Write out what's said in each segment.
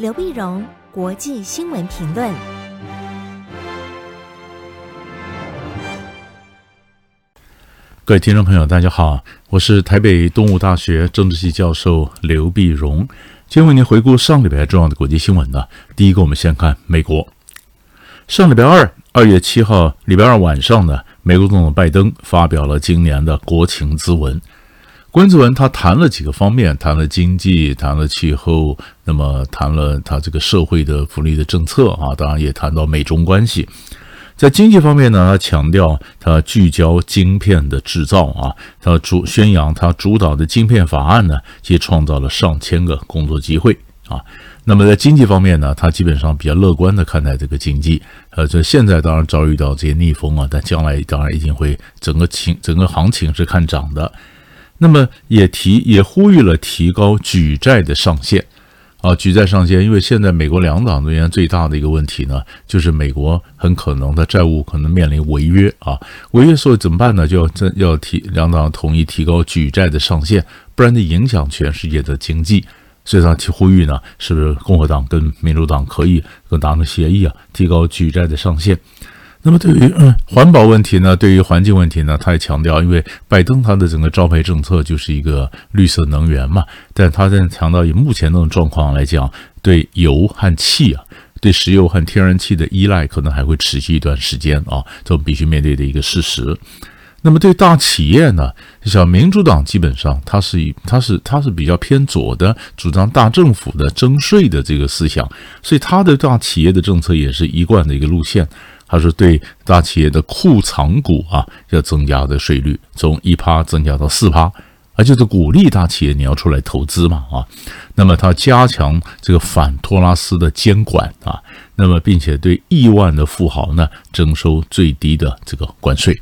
刘碧荣，国际新闻评论。各位听众朋友，大家好，我是台北东吴大学政治系教授刘碧荣，今天为您回顾上礼拜重要的国际新闻呢。第一个，我们先看美国。上礼拜二，二月七号，礼拜二晚上呢，美国总统拜登发表了今年的国情咨文。国情咨文他谈了几个方面，谈了经济，谈了气候，那么谈了他这个社会的福利的政策啊，当然也谈到美中关系。在经济方面呢，他强调他聚焦晶片的制造啊，他主宣扬他主导的晶片法案呢，其创造了上千个工作机会啊。那么在经济方面呢，他基本上比较乐观的看待这个经济。呃，这现在当然遭遇到这些逆风啊，但将来当然一定会整个情整个行情是看涨的。那么也提也呼吁了提高举债的上限。啊，举债上限，因为现在美国两党之间最大的一个问题呢，就是美国很可能的债务可能面临违约啊，违约所以怎么办呢？就要要提两党同意提高举债的上限，不然就影响全世界的经济。所以他提呼吁呢，是不是共和党跟民主党可以跟达成协议啊，提高举债的上限？那么对于嗯环保问题呢，对于环境问题呢，他也强调，因为拜登他的整个招牌政策就是一个绿色能源嘛，但他在强调以目前这种状况来讲，对油和气啊，对石油和天然气的依赖可能还会持续一段时间啊，这必须面对的一个事实。那么对大企业呢，像民主党基本上他是以他是他是比较偏左的，主张大政府的征税的这个思想，所以他的大企业的政策也是一贯的一个路线。他是：“对大企业的库藏股啊，要增加的税率从一趴增加到四趴，而就是鼓励大企业你要出来投资嘛啊。那么他加强这个反托拉斯的监管啊，那么并且对亿万的富豪呢征收最低的这个关税。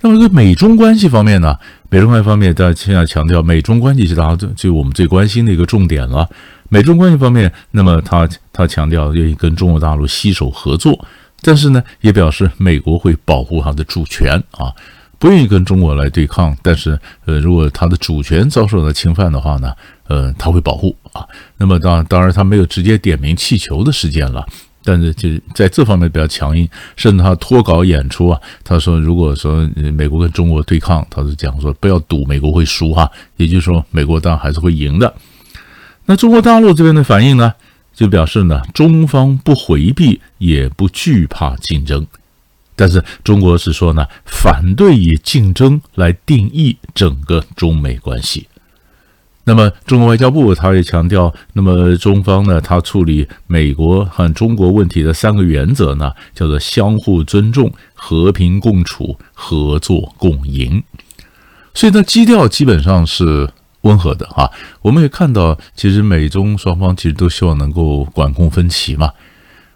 那么在美中关系方面呢，美中关系方面，大家现在强调美中关系是大家最就我们最关心的一个重点了。美中关系方面，那么他他强调愿意跟中国大陆携手合作。”但是呢，也表示美国会保护它的主权啊，不愿意跟中国来对抗。但是，呃，如果它的主权遭受到侵犯的话呢，呃，他会保护啊。那么当，当然他没有直接点名气球的事件了，但是就在这方面比较强硬，甚至他脱稿演出啊，他说如果说美国跟中国对抗，他是讲说不要赌美国会输哈，也就是说美国当然还是会赢的。那中国大陆这边的反应呢？就表示呢，中方不回避，也不惧怕竞争，但是中国是说呢，反对以竞争来定义整个中美关系。那么，中国外交部他也强调，那么中方呢，他处理美国和中国问题的三个原则呢，叫做相互尊重、和平共处、合作共赢。所以呢，基调基本上是。温和的啊，我们也看到，其实美中双方其实都希望能够管控分歧嘛。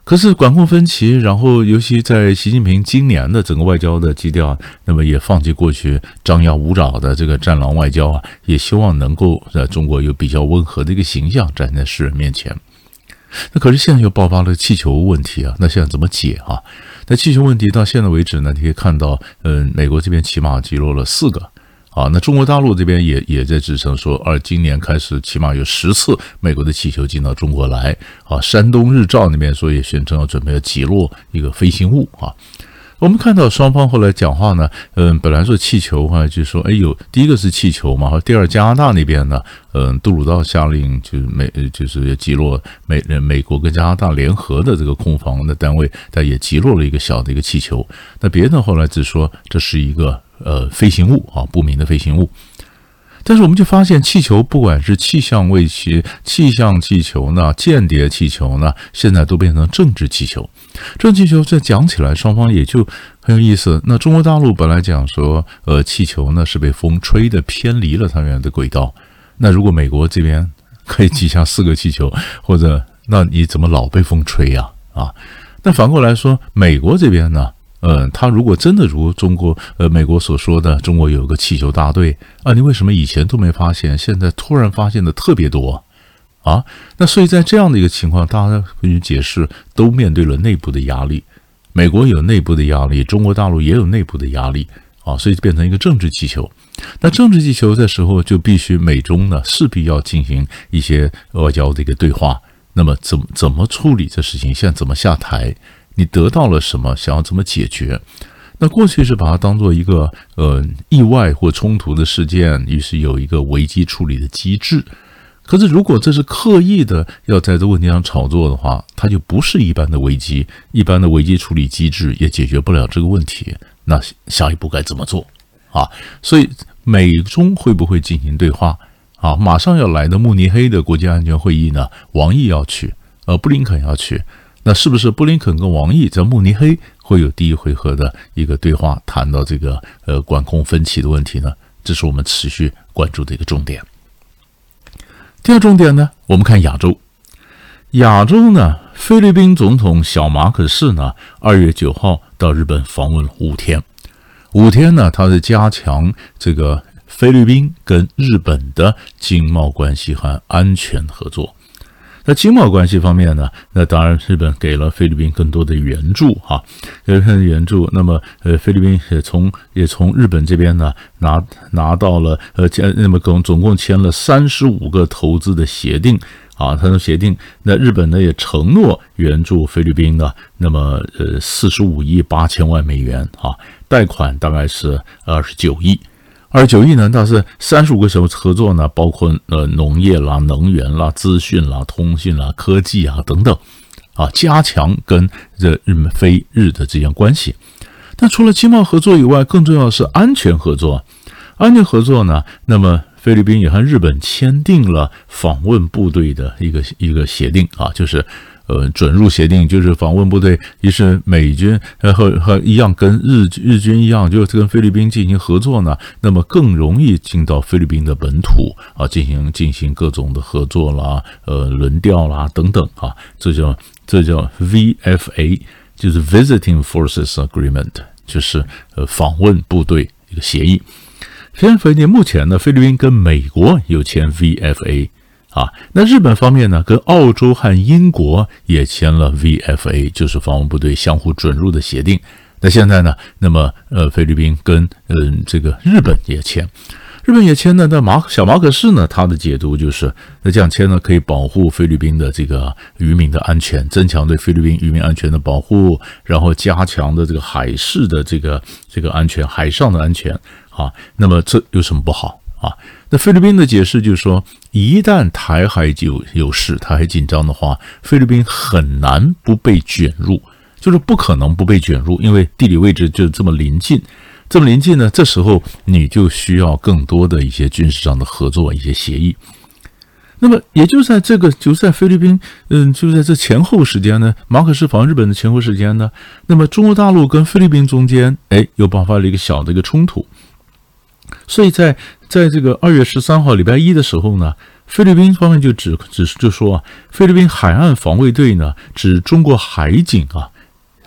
可是管控分歧，然后尤其在习近平今年的整个外交的基调，那么也放弃过去张牙舞爪的这个战狼外交啊，也希望能够在中国有比较温和的一个形象展现在世人面前。那可是现在又爆发了气球问题啊，那现在怎么解啊？那气球问题到现在为止呢，你可以看到，嗯，美国这边起码击落了四个。啊，那中国大陆这边也也在支撑说，二今年开始起码有十次美国的气球进到中国来。啊，山东日照那边说也宣称要准备要击落一个飞行物。啊，我们看到双方后来讲话呢，嗯，本来说气球哈，就说哎呦，第一个是气球嘛，第二加拿大那边呢，嗯，杜鲁道下令就是美就是要击落美美国跟加拿大联合的这个空防的单位，但也击落了一个小的一个气球。那别的后来只说这是一个。呃，飞行物啊，不明的飞行物。但是我们就发现，气球不管是气象卫星、气象气球呢，间谍气球呢，现在都变成政治气球。政治气球这讲起来，双方也就很有意思。那中国大陆本来讲说，呃，气球呢是被风吹的偏离了它原来的轨道。那如果美国这边可以击下四个气球，或者那你怎么老被风吹呀？啊，那反过来说，美国这边呢？嗯，他如果真的如中国呃美国所说的，中国有个气球大队啊，你为什么以前都没发现，现在突然发现的特别多啊？那所以在这样的一个情况，大家根据解释都面对了内部的压力，美国有内部的压力，中国大陆也有内部的压力啊，所以变成一个政治气球。那政治气球的时候，就必须美中呢势必要进行一些外交的一个对话。那么怎么怎么处理这事情？现在怎么下台？你得到了什么？想要怎么解决？那过去是把它当做一个呃意外或冲突的事件，于是有一个危机处理的机制。可是如果这是刻意的要在这问题上炒作的话，它就不是一般的危机，一般的危机处理机制也解决不了这个问题。那下一步该怎么做啊？所以美中会不会进行对话？啊，马上要来的慕尼黑的国家安全会议呢，王毅要去，呃，布林肯要去，那是不是布林肯跟王毅在慕尼黑会有第一回合的一个对话，谈到这个呃管控分歧的问题呢？这是我们持续关注的一个重点。第二重点呢，我们看亚洲，亚洲呢，菲律宾总统小马可仕呢，二月九号到日本访问五天，五天呢，他是加强这个。菲律宾跟日本的经贸关系和安全合作。那经贸关系方面呢？那当然，日本给了菲律宾更多的援助哈，呃，援助。那么，呃，菲律宾也从也从日本这边呢拿拿到了呃签，那么总总共签了三十五个投资的协定啊，他的协定。那日本呢也承诺援助菲律宾呢，那么呃四十五亿八千万美元啊，贷款大概是二十九亿。二十九亿呢，倒是三十五个什么合作呢？包括呃农业啦、能源啦、资讯啦、通讯啦、科技啊等等，啊，加强跟这日美菲日的这样关系。但除了经贸合作以外，更重要的是安全合作。安全合作呢，那么菲律宾也和日本签订了访问部队的一个一个协定啊，就是。呃，准入协定就是访问部队，于是美军呃和和一样，跟日日军一样，就是跟菲律宾进行合作呢，那么更容易进到菲律宾的本土啊，进行进行各种的合作啦，呃，轮调啦等等啊，这叫这叫 VFA，就是 Visiting Forces Agreement，就是呃访问部队一个协议。相反，目前呢，菲律宾跟美国有签 VFA。啊，那日本方面呢，跟澳洲和英国也签了 VFA，就是防务部队相互准入的协定。那现在呢，那么呃，菲律宾跟嗯、这个日本也签，日本也签呢。那马小马可仕呢，他的解读就是，那这样签呢，可以保护菲律宾的这个渔民的安全，增强对菲律宾渔民安全的保护，然后加强的这个海事的这个这个安全，海上的安全。啊，那么这有什么不好啊？菲律宾的解释就是说，一旦台海有有事，台海紧张的话，菲律宾很难不被卷入，就是不可能不被卷入，因为地理位置就这么临近，这么临近呢，这时候你就需要更多的一些军事上的合作，一些协议。那么也就在这个，就在菲律宾，嗯，就在这前后时间呢，马可仕访日本的前后时间呢，那么中国大陆跟菲律宾中间，哎，又爆发了一个小的一个冲突。所以在在这个二月十三号礼拜一的时候呢，菲律宾方面就指指就说啊，菲律宾海岸防卫队呢，指中国海警啊，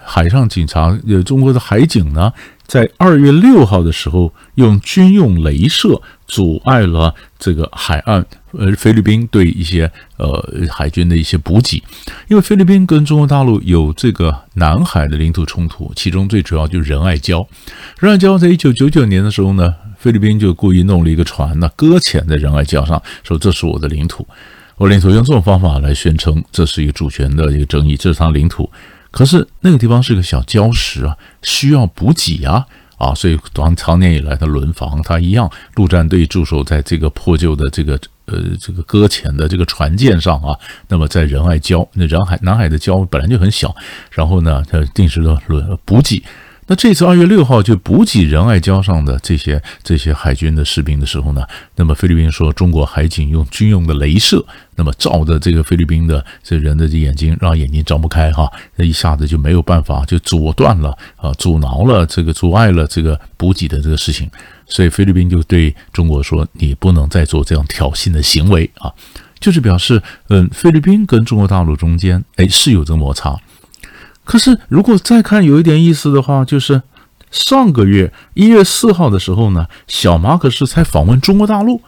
海上警察，呃，中国的海警呢，在二月六号的时候用军用镭射阻碍了这个海岸，呃，菲律宾对一些呃海军的一些补给，因为菲律宾跟中国大陆有这个南海的领土冲突，其中最主要就是仁爱礁，仁爱礁在一九九九年的时候呢。菲律宾就故意弄了一个船呢，搁浅在仁爱礁上，说这是我的领土，我领土用这种方法来宣称这是一个主权的一个争议，这是他领土。可是那个地方是个小礁石啊，需要补给啊啊，所以长长年以来的轮防，他一样陆战队驻守在这个破旧的这个呃这个搁浅的这个船舰上啊。那么在仁爱礁，那仁海南海的礁本来就很小，然后呢，他定时的轮补给。那这次二月六号就补给仁爱礁上的这些这些海军的士兵的时候呢，那么菲律宾说中国海警用军用的镭射，那么照着这个菲律宾的这人的眼睛，让眼睛张不开哈，那一下子就没有办法，就阻断了啊，阻挠了这个阻碍了这个补给的这个事情，所以菲律宾就对中国说，你不能再做这样挑衅的行为啊，就是表示嗯，菲律宾跟中国大陆中间哎是有这个摩擦。可是，如果再看有一点意思的话，就是上个月一月四号的时候呢，小马可是才访问中国大陆，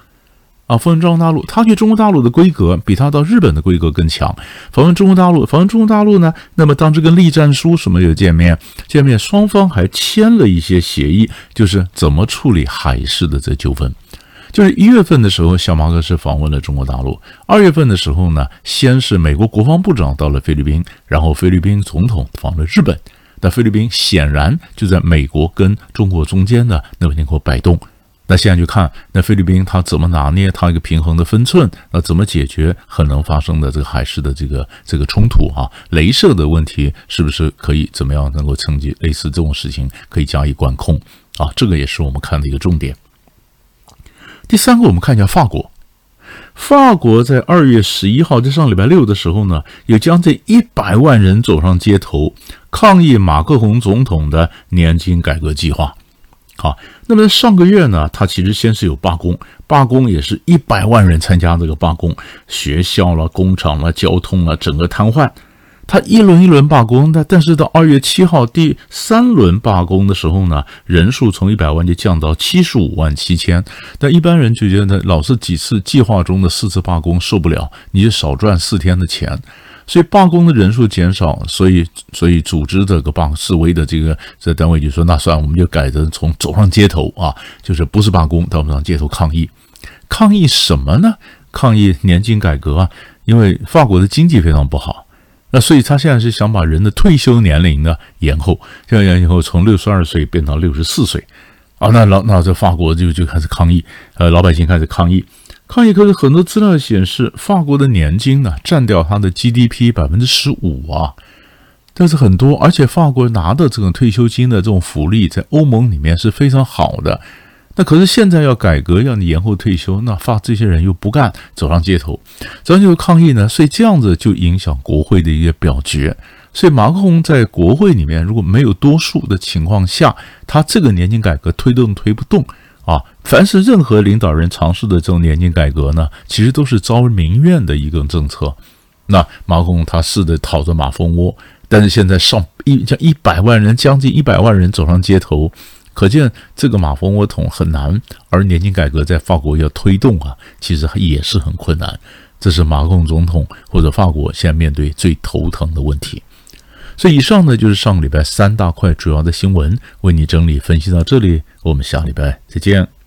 啊，访问中国大陆，他去中国大陆的规格比他到日本的规格更强。访问中国大陆，访问中国大陆呢，那么当时跟栗战书什么有见面，见面双方还签了一些协议，就是怎么处理海事的这纠纷。就是一月份的时候，小马哥是访问了中国大陆；二月份的时候呢，先是美国国防部长到了菲律宾，然后菲律宾总统访了日本。那菲律宾显然就在美国跟中国中间的那个地方摆动。那现在就看那菲律宾他怎么拿捏他一个平衡的分寸，那怎么解决可能发生的这个海事的这个这个冲突啊？镭射的问题是不是可以怎么样能够趁机类似这种事情可以加以管控啊？这个也是我们看的一个重点。第三个，我们看一下法国。法国在二月十一号，在上礼拜六的时候呢，有将近一百万人走上街头抗议马克宏总统的年金改革计划。好，那么上个月呢，他其实先是有罢工，罢工也是一百万人参加这个罢工，学校了、工厂了、交通了，整个瘫痪。他一轮一轮罢工，但但是到二月七号第三轮罢工的时候呢，人数从一百万就降到七十五万七千。但一般人就觉得老是几次计划中的四次罢工受不了，你就少赚四天的钱。所以罢工的人数减少，所以所以组织这个罢示威的这个这单位就说，那算，我们就改成从走上街头啊，就是不是罢工，到我们上街头抗议。抗议什么呢？抗议年金改革啊，因为法国的经济非常不好。那所以他现在是想把人的退休年龄呢延后，这样延后从六十二岁变到六十四岁，啊，那老那这法国就就开始抗议，呃，老百姓开始抗议，抗议。可是很多资料显示，法国的年金呢占掉它的 GDP 百分之十五啊，但是很多，而且法国拿的这种退休金的这种福利在欧盟里面是非常好的。那可是现在要改革，要你延后退休，那发这些人又不干，走上街头，咱就抗议呢。所以这样子就影响国会的一些表决。所以马克宏在国会里面如果没有多数的情况下，他这个年金改革推动推不动啊。凡是任何领导人尝试的这种年金改革呢，其实都是招民怨的一个政策。那马克宏他试着讨着马蜂窝，但是现在上一将一百万人，将近一百万人走上街头。可见这个马蜂窝捅很难，而年轻改革在法国要推动啊，其实也是很困难。这是马共总统或者法国现在面对最头疼的问题。所以以上呢，就是上个礼拜三大块主要的新闻，为你整理分析到这里，我们下礼拜再见。